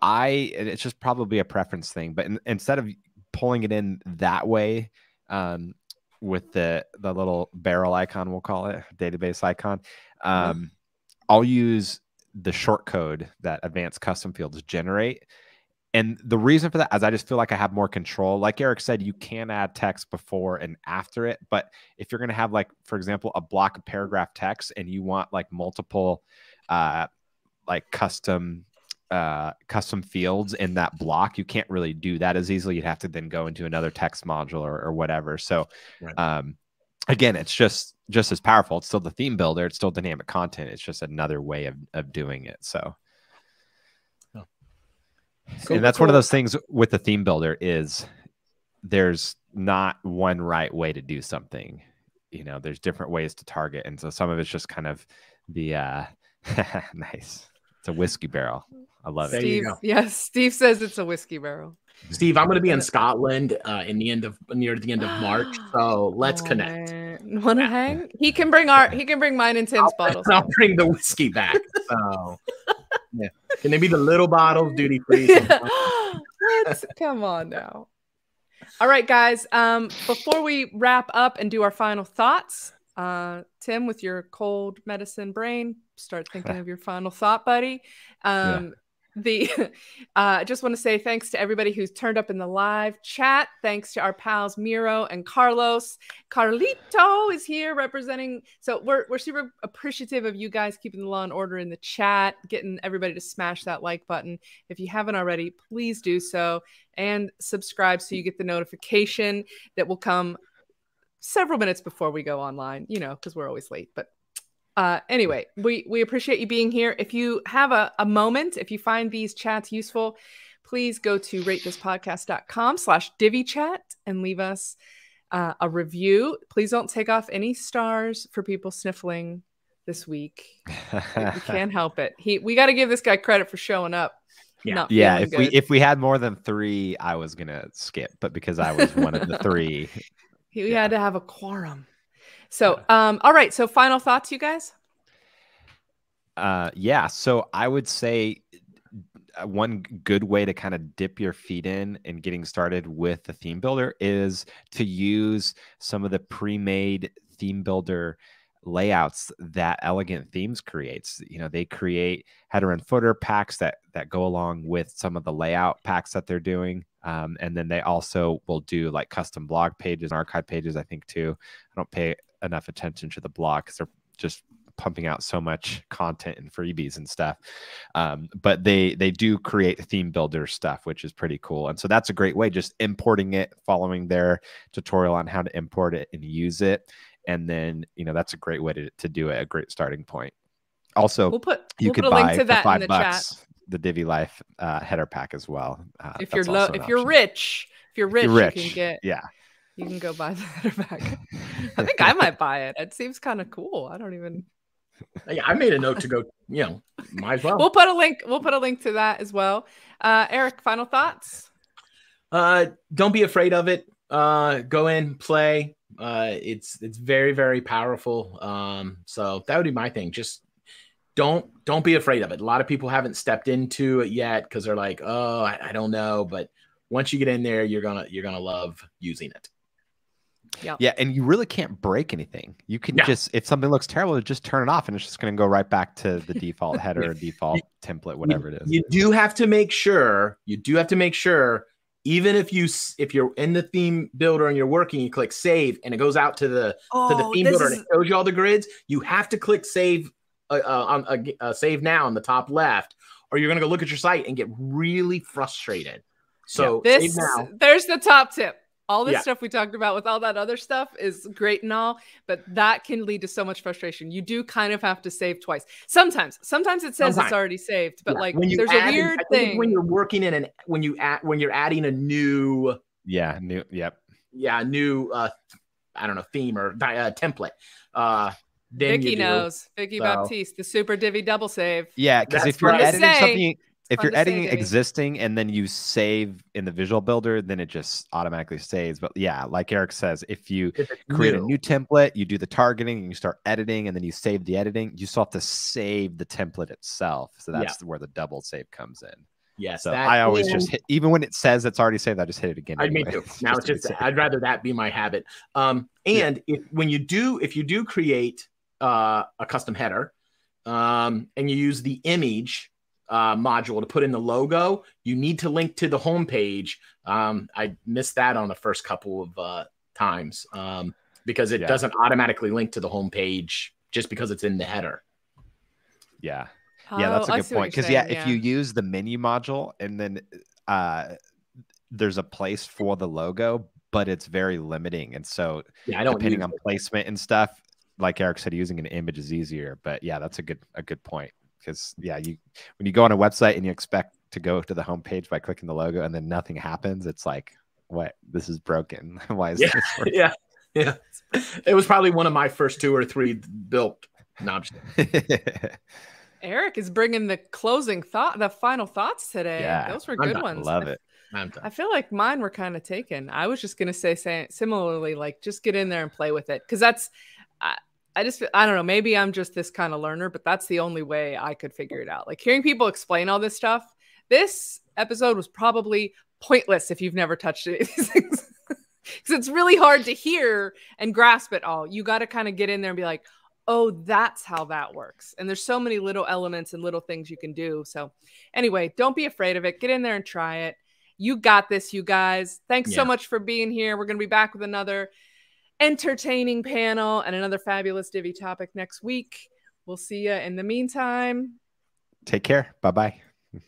I it's just probably a preference thing. But in, instead of pulling it in that way, um, with the the little barrel icon, we'll call it database icon, um, mm-hmm. I'll use the short code that advanced custom fields generate and the reason for that is I just feel like I have more control. Like Eric said, you can add text before and after it. But if you're going to have, like, for example, a block of paragraph text and you want like multiple, uh, like custom, uh, custom fields in that block, you can't really do that as easily. You'd have to then go into another text module or, or whatever. So, right. um, again, it's just just as powerful. It's still the theme builder. It's still dynamic content. It's just another way of, of doing it. So, Cool, and that's cool. one of those things with the theme builder is there's not one right way to do something. You know, there's different ways to target, and so some of it's just kind of the uh *laughs* nice. It's a whiskey barrel. I love Steve, it. Steve, yes, Steve says it's a whiskey barrel. Steve, I'm going to be in Scotland uh, in the end of near the end of March, *gasps* so let's oh, connect. *laughs* Want to hang? He can bring our he can bring mine and Tim's I'll, bottles. I'll bring the whiskey back. So *laughs* yeah. Can they be the little bottles duty free? *laughs* Come on now. All right, guys. Um, before we wrap up and do our final thoughts, uh, Tim, with your cold medicine brain, start thinking of your final thought, buddy. Um, the *laughs* uh, I just want to say thanks to everybody who's turned up in the live chat. Thanks to our pals Miro and Carlos. Carlito is here representing. So we're we're super appreciative of you guys keeping the law and order in the chat, getting everybody to smash that like button. If you haven't already, please do so and subscribe so you get the notification that will come several minutes before we go online. You know, because we're always late, but uh, anyway, we, we appreciate you being here. If you have a, a moment, if you find these chats useful, please go to ratethispodcast.com slash Divi Chat and leave us uh, a review. Please don't take off any stars for people sniffling this week. we can't *laughs* help it. He we got to give this guy credit for showing up. Yeah, yeah. If good. we if we had more than three, I was gonna skip, but because I was one of the three, *laughs* we yeah. had to have a quorum. So, um, all right. So, final thoughts, you guys. Uh, yeah. So I would say uh, one good way to kind of dip your feet in and getting started with the theme builder is to use some of the pre-made theme builder layouts that elegant themes creates you know they create header and footer packs that that go along with some of the layout packs that they're doing um, and then they also will do like custom blog pages and archive pages i think too i don't pay enough attention to the blog because they're just pumping out so much content and freebies and stuff. Um, but they they do create theme builder stuff, which is pretty cool. And so that's a great way, just importing it, following their tutorial on how to import it and use it. And then, you know, that's a great way to, to do it, a great starting point. Also, we'll put you we'll could put buy for five bucks chat. the Divi Life uh, header pack as well. Uh, if you're low, if you're rich, if you're rich, you're rich, you can get yeah. You can go buy the header pack. I think I might *laughs* buy it. It seems kind of cool. I don't even yeah, I made a note to *laughs* go. You know, might as well. We'll put a link. We'll put a link to that as well. Uh, Eric, final thoughts. Uh, don't be afraid of it. Uh, go in, play. Uh, it's it's very very powerful. Um, so that would be my thing. Just don't don't be afraid of it. A lot of people haven't stepped into it yet because they're like, oh, I, I don't know. But once you get in there, you're gonna you're gonna love using it. Yeah. Yeah. And you really can't break anything. You can yeah. just, if something looks terrible, just turn it off and it's just going to go right back to the *laughs* default header or default template, whatever you, it is. You do have to make sure, you do have to make sure, even if you, if you're in the theme builder and you're working, you click save and it goes out to the, oh, to the oh, theme builder is... and it shows you all the grids. You have to click save, uh, uh, on uh, uh, save now on the top left, or you're going to go look at your site and get really frustrated. So yeah. this, there's the top tip all this yeah. stuff we talked about with all that other stuff is great and all, but that can lead to so much frustration. You do kind of have to save twice. Sometimes, sometimes it says sometimes. it's already saved, but yeah. like when you there's a weird thing when you're working in an when you add when you're adding a new yeah new yep yeah new uh I don't know theme or uh, template. Uh, then Vicky knows Vicky so. Baptiste, the super Divi double save. Yeah, because if you're editing something if you're editing existing and then you save in the visual builder, then it just automatically saves. But yeah, like Eric says, if you if create new. a new template, you do the targeting and you start editing and then you save the editing, you still have to save the template itself. So that's yeah. where the double save comes in. Yes. So I always and, just hit, even when it says it's already saved, I just hit it again. I anyway. me too. *laughs* Now it's just, I'd rather that be my habit. Um, and yeah. if when you do, if you do create uh, a custom header, um, and you use the image uh, module to put in the logo, you need to link to the homepage. Um, I missed that on the first couple of uh, times um, because it yeah. doesn't automatically link to the homepage just because it's in the header. Yeah. Oh, yeah, that's a good point. Because yeah, yeah, if you use the menu module and then uh, there's a place for the logo, but it's very limiting. And so yeah, I don't depending on it. placement and stuff, like Eric said, using an image is easier. But yeah, that's a good a good point because yeah, you when you go on a website and you expect to go to the homepage by clicking the logo and then nothing happens, it's like, what? This is broken. *laughs* Why is yeah, this? Working? Yeah, yeah. It was probably one of my first two or three built. No, *laughs* Eric is bringing the closing thought, the final thoughts today. Yeah, those were good ones. Love it. I feel like mine were kind of taken. I was just gonna say, say similarly, like just get in there and play with it because that's I just I don't know, maybe I'm just this kind of learner, but that's the only way I could figure it out. Like hearing people explain all this stuff. This episode was probably pointless if you've never touched *laughs* it. Because it's really hard to hear and grasp it all. You got to kind of get in there and be like, oh, that's how that works. And there's so many little elements and little things you can do. So, anyway, don't be afraid of it. Get in there and try it. You got this, you guys. Thanks yeah. so much for being here. We're going to be back with another entertaining panel and another fabulous Divi topic next week. We'll see you in the meantime. Take care. Bye-bye. Bye.